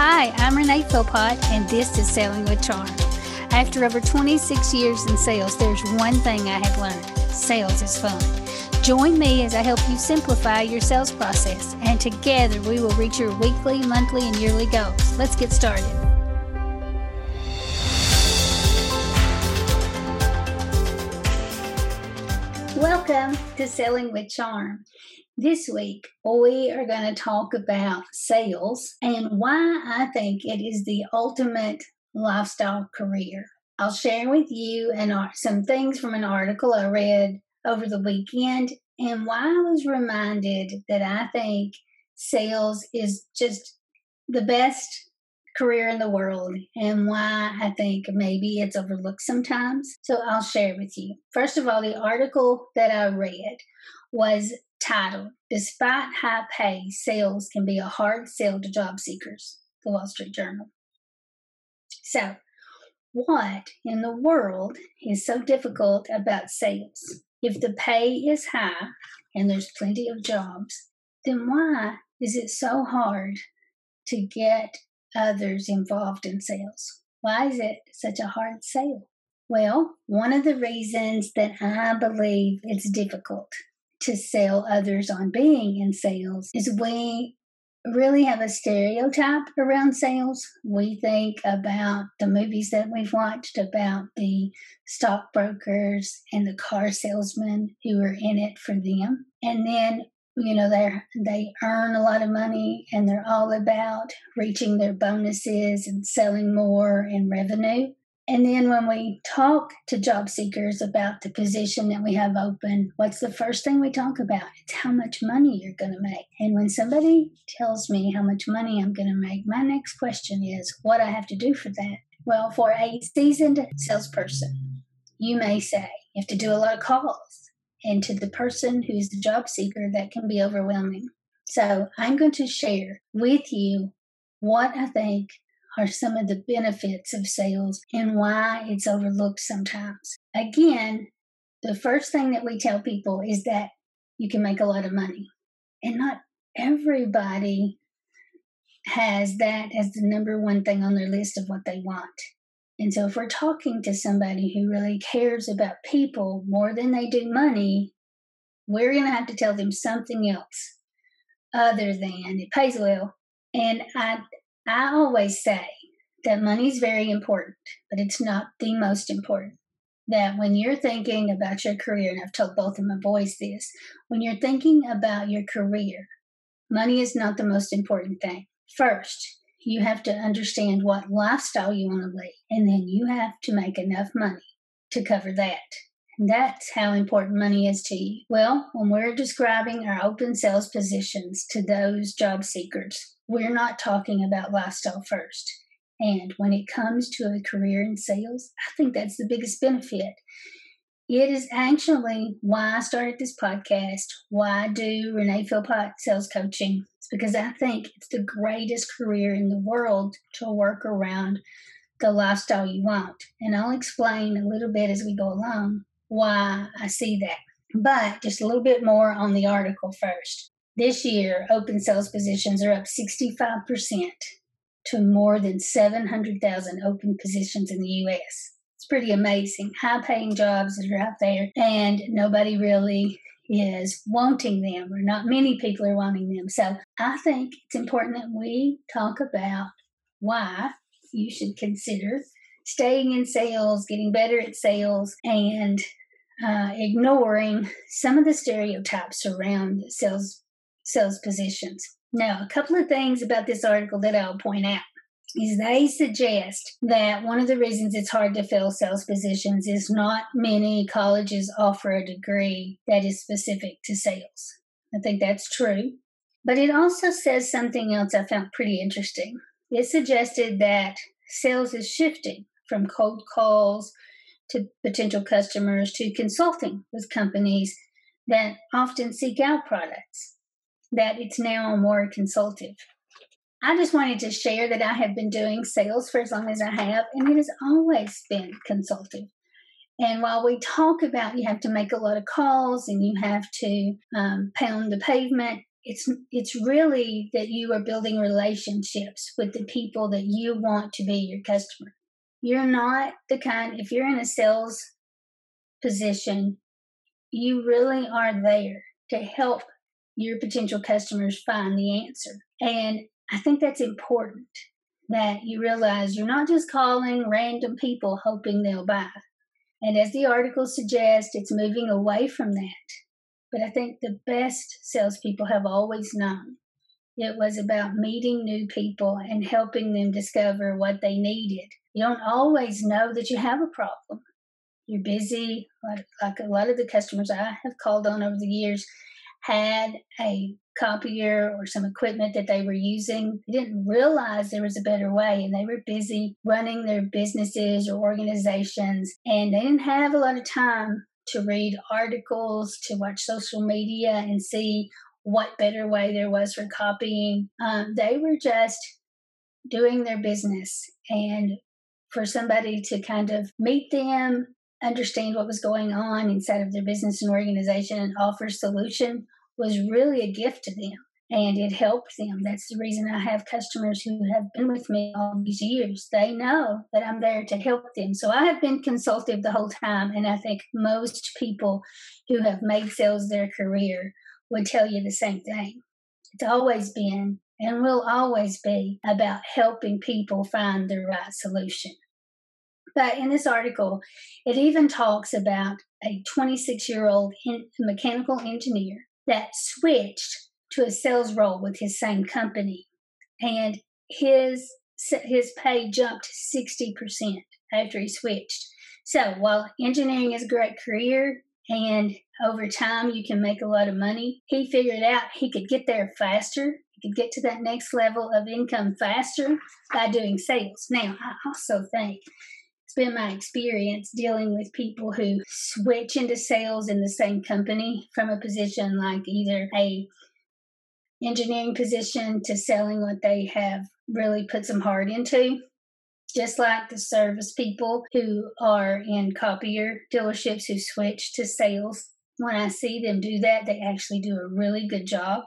Hi, I'm Renee Philpott, and this is Selling with Charm. After over 26 years in sales, there's one thing I have learned sales is fun. Join me as I help you simplify your sales process, and together we will reach your weekly, monthly, and yearly goals. Let's get started. Welcome to Selling with Charm. This week, we are going to talk about sales and why I think it is the ultimate lifestyle career. I'll share with you and some things from an article I read over the weekend and why I was reminded that I think sales is just the best career in the world and why I think maybe it's overlooked sometimes. So I'll share with you. First of all, the article that I read was titled Despite High Pay, Sales Can Be a Hard Sell to Job Seekers, the Wall Street Journal. So, what in the world is so difficult about sales? If the pay is high and there's plenty of jobs, then why is it so hard to get others involved in sales? Why is it such a hard sale? Well, one of the reasons that I believe it's difficult to sell others on being in sales is we really have a stereotype around sales. We think about the movies that we've watched about the stockbrokers and the car salesmen who are in it for them. And then, you know, they they earn a lot of money and they're all about reaching their bonuses and selling more in revenue. And then when we talk to job seekers about the position that we have open, what's the first thing we talk about? It's how much money you're going to make. And when somebody tells me how much money I'm going to make, my next question is what I have to do for that. Well, for a seasoned salesperson, you may say you have to do a lot of calls. And to the person who's the job seeker, that can be overwhelming. So I'm going to share with you what I think are some of the benefits of sales and why it's overlooked sometimes. Again, the first thing that we tell people is that you can make a lot of money. And not everybody has that as the number one thing on their list of what they want. And so, if we're talking to somebody who really cares about people more than they do money, we're going to have to tell them something else other than it pays well. And I, I always say that money is very important, but it's not the most important. That when you're thinking about your career, and I've told both of my boys this, when you're thinking about your career, money is not the most important thing. First, you have to understand what lifestyle you want to lead, and then you have to make enough money to cover that. That's how important money is to you. Well, when we're describing our open sales positions to those job seekers, we're not talking about lifestyle first. And when it comes to a career in sales, I think that's the biggest benefit. It is actually why I started this podcast, why I do Renee Philpott Sales Coaching. It's because I think it's the greatest career in the world to work around the lifestyle you want. And I'll explain a little bit as we go along why I see that. But just a little bit more on the article first. This year, open sales positions are up 65% to more than 700,000 open positions in the US. It's pretty amazing. High paying jobs that are out there, and nobody really is wanting them, or not many people are wanting them. So I think it's important that we talk about why you should consider staying in sales, getting better at sales, and uh, ignoring some of the stereotypes around sales sales positions. Now, a couple of things about this article that I'll point out is they suggest that one of the reasons it's hard to fill sales positions is not many colleges offer a degree that is specific to sales. I think that's true. But it also says something else I found pretty interesting. It suggested that sales is shifting from cold calls to potential customers to consulting with companies that often seek out products that it's now more consultative. I just wanted to share that I have been doing sales for as long as I have, and it has always been consultative. And while we talk about you have to make a lot of calls and you have to um, pound the pavement, it's it's really that you are building relationships with the people that you want to be your customer. You're not the kind if you're in a sales position, you really are there to help your potential customers find the answer. And I think that's important that you realize you're not just calling random people hoping they'll buy. And as the article suggests, it's moving away from that. But I think the best salespeople have always known it was about meeting new people and helping them discover what they needed. You don't always know that you have a problem. You're busy, like, like a lot of the customers I have called on over the years had a copier or some equipment that they were using. They didn't realize there was a better way and they were busy running their businesses or organizations and they didn't have a lot of time to read articles, to watch social media and see what better way there was for copying. Um, they were just doing their business and for somebody to kind of meet them understand what was going on inside of their business and organization and offer solution was really a gift to them and it helped them. That's the reason I have customers who have been with me all these years. They know that I'm there to help them. So I have been consultative the whole time, and I think most people who have made sales their career would tell you the same thing. It's always been and will always be about helping people find the right solution. But in this article, it even talks about a 26 year old mechanical engineer that switched to a sales role with his same company, and his his pay jumped 60% after he switched. So while engineering is a great career and over time you can make a lot of money, he figured out he could get there faster. He could get to that next level of income faster by doing sales. Now, I also think it's been my experience dealing with people who switch into sales in the same company from a position like either a engineering position to selling what they have really put some heart into just like the service people who are in copier dealerships who switch to sales when i see them do that they actually do a really good job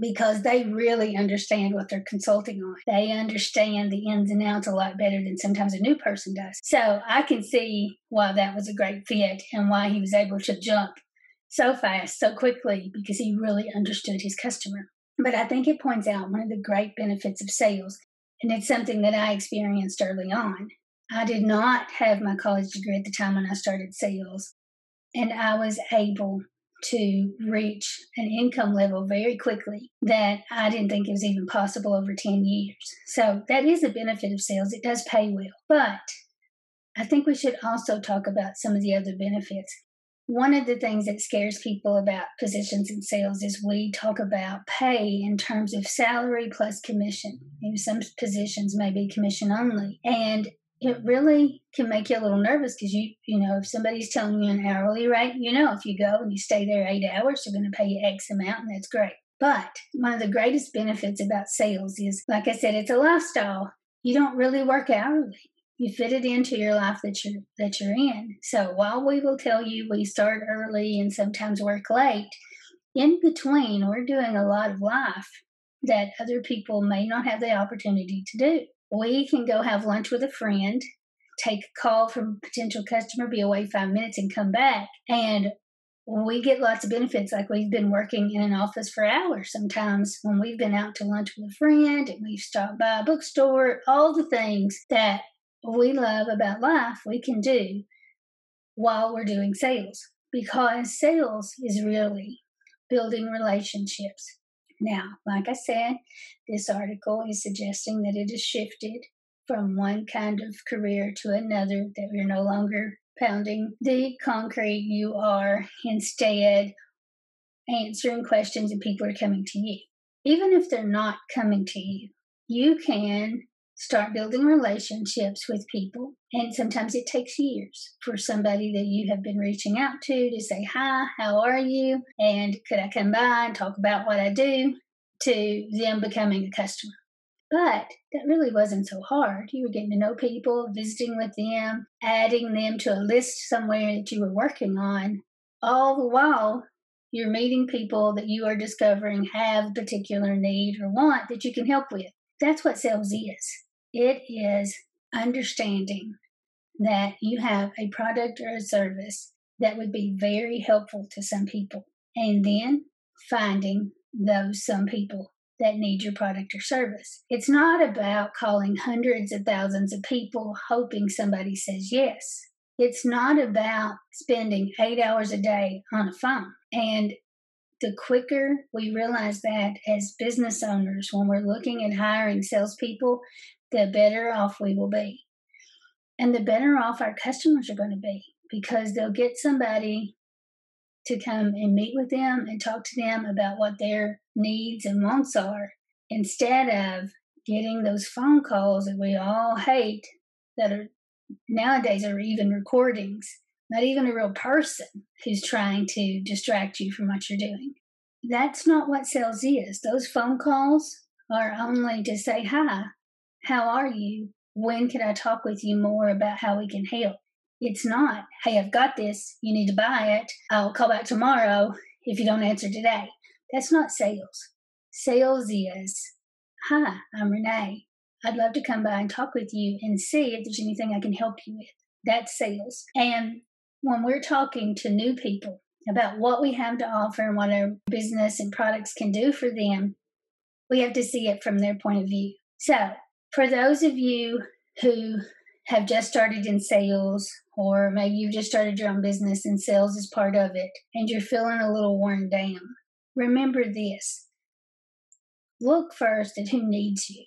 because they really understand what they're consulting on. They understand the ins and outs a lot better than sometimes a new person does. So I can see why that was a great fit and why he was able to jump so fast, so quickly, because he really understood his customer. But I think it points out one of the great benefits of sales, and it's something that I experienced early on. I did not have my college degree at the time when I started sales, and I was able to reach an income level very quickly that I didn't think it was even possible over 10 years. So that is a benefit of sales. It does pay well. But I think we should also talk about some of the other benefits. One of the things that scares people about positions in sales is we talk about pay in terms of salary plus commission. Maybe some positions may be commission only. And it really can make you a little nervous because you you know if somebody's telling you an hourly rate you know if you go and you stay there eight hours they're going to pay you x amount and that's great but one of the greatest benefits about sales is like i said it's a lifestyle you don't really work hourly you fit it into your life that you're that you're in so while we will tell you we start early and sometimes work late in between we're doing a lot of life that other people may not have the opportunity to do we can go have lunch with a friend, take a call from a potential customer, be away five minutes, and come back. And we get lots of benefits. Like we've been working in an office for hours sometimes when we've been out to lunch with a friend and we've stopped by a bookstore, all the things that we love about life, we can do while we're doing sales because sales is really building relationships. Now, like I said, this article is suggesting that it has shifted from one kind of career to another, that you're no longer pounding the concrete, you are instead answering questions and people are coming to you. Even if they're not coming to you, you can start building relationships with people. And sometimes it takes years for somebody that you have been reaching out to to say, Hi, how are you? And could I come by and talk about what I do? To them becoming a customer. But that really wasn't so hard. You were getting to know people, visiting with them, adding them to a list somewhere that you were working on. All the while, you're meeting people that you are discovering have a particular need or want that you can help with. That's what sales is. It is understanding that you have a product or a service that would be very helpful to some people, and then finding those some people that need your product or service. It's not about calling hundreds of thousands of people hoping somebody says yes. It's not about spending eight hours a day on a phone. And the quicker we realize that as business owners, when we're looking at hiring salespeople, the better off we will be. And the better off our customers are going to be because they'll get somebody to come and meet with them and talk to them about what their needs and wants are instead of getting those phone calls that we all hate that are nowadays are even recordings not even a real person who's trying to distract you from what you're doing. That's not what sales is. Those phone calls are only to say hi how are you when can i talk with you more about how we can help it's not, hey, I've got this, you need to buy it, I'll call back tomorrow if you don't answer today. That's not sales. Sales is, hi, I'm Renee. I'd love to come by and talk with you and see if there's anything I can help you with. That's sales. And when we're talking to new people about what we have to offer and what our business and products can do for them, we have to see it from their point of view. So, for those of you who have just started in sales, or maybe you've just started your own business and sales is part of it, and you're feeling a little worn down, remember this. Look first at who needs you,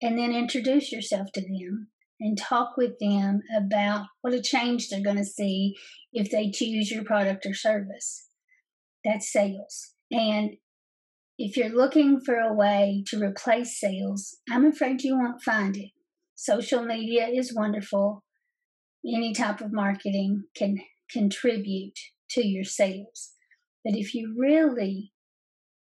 and then introduce yourself to them and talk with them about what a change they're going to see if they choose your product or service. That's sales. And if you're looking for a way to replace sales, I'm afraid you won't find it Social media is wonderful. Any type of marketing can contribute to your sales. But if you really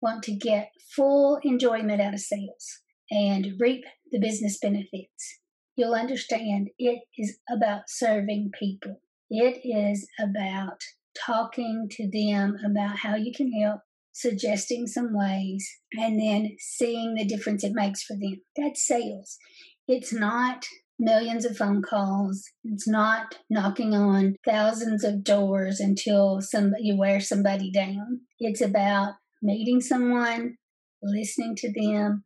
want to get full enjoyment out of sales and reap the business benefits, you'll understand it is about serving people. It is about talking to them about how you can help, suggesting some ways, and then seeing the difference it makes for them. That's sales. It's not millions of phone calls. It's not knocking on thousands of doors until somebody you wear somebody down. It's about meeting someone, listening to them,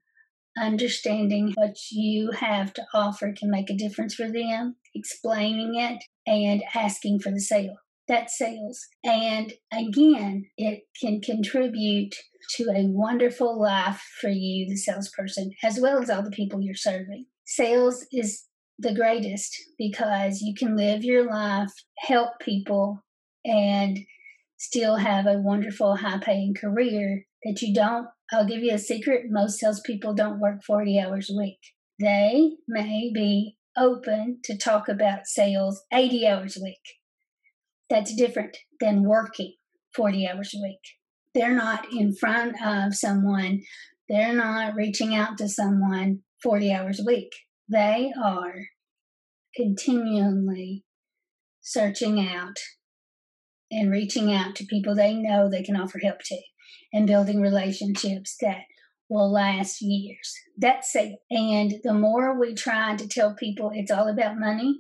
understanding what you have to offer can make a difference for them, explaining it, and asking for the sale. That's sales. And again, it can contribute to a wonderful life for you, the salesperson, as well as all the people you're serving sales is the greatest because you can live your life, help people, and still have a wonderful, high paying career that you don't. I'll give you a secret most salespeople don't work 40 hours a week. They may be open to talk about sales 80 hours a week. That's different than working 40 hours a week. They're not in front of someone, they're not reaching out to someone 40 hours a week. They are continually searching out and reaching out to people they know they can offer help to and building relationships that will last years. That's it. And the more we try to tell people it's all about money,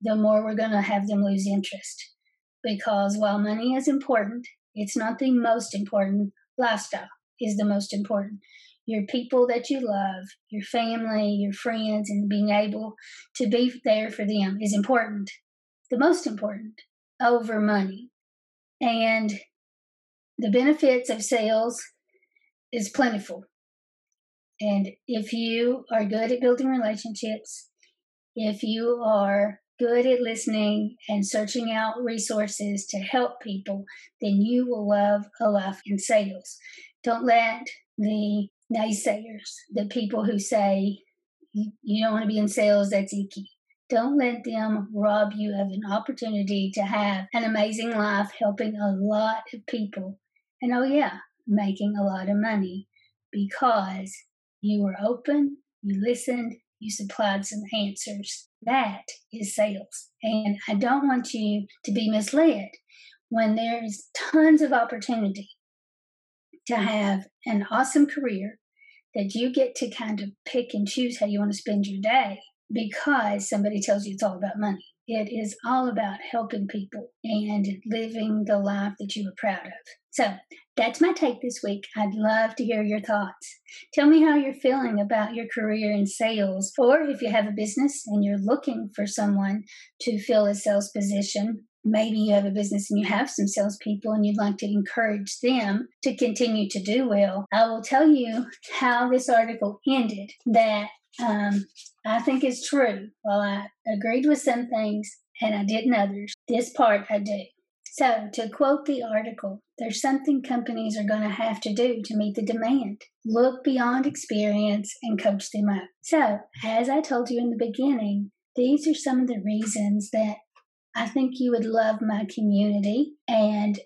the more we're going to have them lose interest. Because while money is important, it's not the most important. Lifestyle is the most important your people that you love, your family, your friends, and being able to be there for them is important. The most important over money. And the benefits of sales is plentiful. And if you are good at building relationships, if you are good at listening and searching out resources to help people, then you will love a life in sales. Don't let the naysayers, the people who say you don't want to be in sales, that's icky. Don't let them rob you of an opportunity to have an amazing life helping a lot of people. And oh, yeah, making a lot of money because you were open, you listened, you supplied some answers. That is sales. And I don't want you to be misled. when there's tons of opportunity to have an awesome career that you get to kind of pick and choose how you want to spend your day because somebody tells you it's all about money. It is all about helping people and living the life that you are proud of. So that's my take this week. I'd love to hear your thoughts. Tell me how you're feeling about your career in sales, or if you have a business and you're looking for someone to fill a sales position. Maybe you have a business and you have some salespeople and you'd like to encourage them to continue to do well. I will tell you how this article ended that um, I think is true. While I agreed with some things and I didn't others, this part I do. So, to quote the article, there's something companies are going to have to do to meet the demand. Look beyond experience and coach them up. So, as I told you in the beginning, these are some of the reasons that I think you would love my community and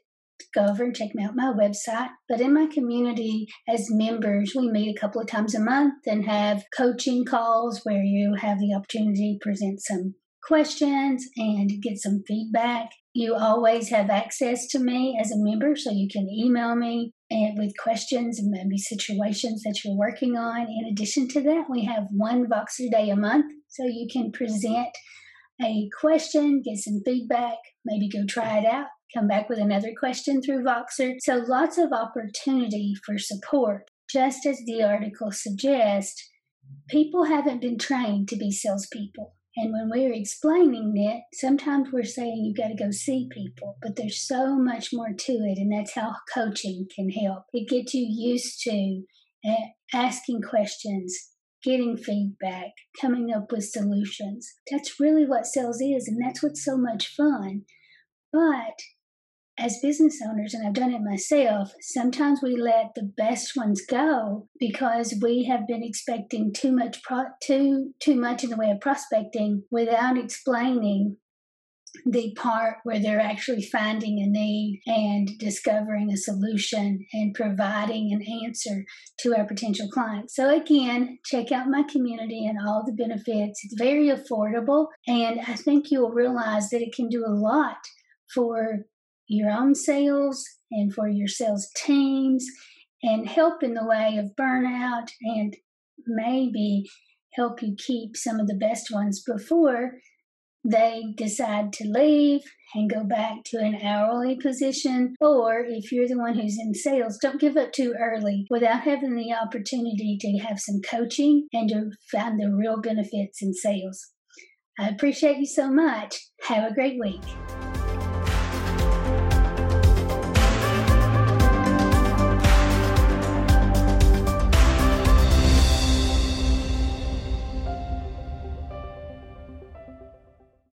go over and check out my website. But in my community, as members, we meet a couple of times a month and have coaching calls where you have the opportunity to present some questions and get some feedback. You always have access to me as a member, so you can email me and with questions and maybe situations that you're working on. In addition to that, we have one Voxer day a month, so you can present a question, get some feedback, maybe go try it out, come back with another question through Voxer. So lots of opportunity for support. Just as the article suggests, people haven't been trained to be salespeople. And when we're explaining it, sometimes we're saying you've got to go see people, but there's so much more to it, and that's how coaching can help. It gets you used to eh, asking questions, getting feedback, coming up with solutions. That's really what sales is, and that's what's so much fun. But as business owners, and I've done it myself, sometimes we let the best ones go because we have been expecting too much pro- too too much in the way of prospecting without explaining the part where they're actually finding a need and discovering a solution and providing an answer to our potential clients. So, again, check out my community and all the benefits. It's very affordable, and I think you'll realize that it can do a lot for your own sales and for your sales teams and help in the way of burnout and maybe help you keep some of the best ones before they decide to leave and go back to an hourly position. Or if you're the one who's in sales, don't give up too early without having the opportunity to have some coaching and to find the real benefits in sales. I appreciate you so much. Have a great week.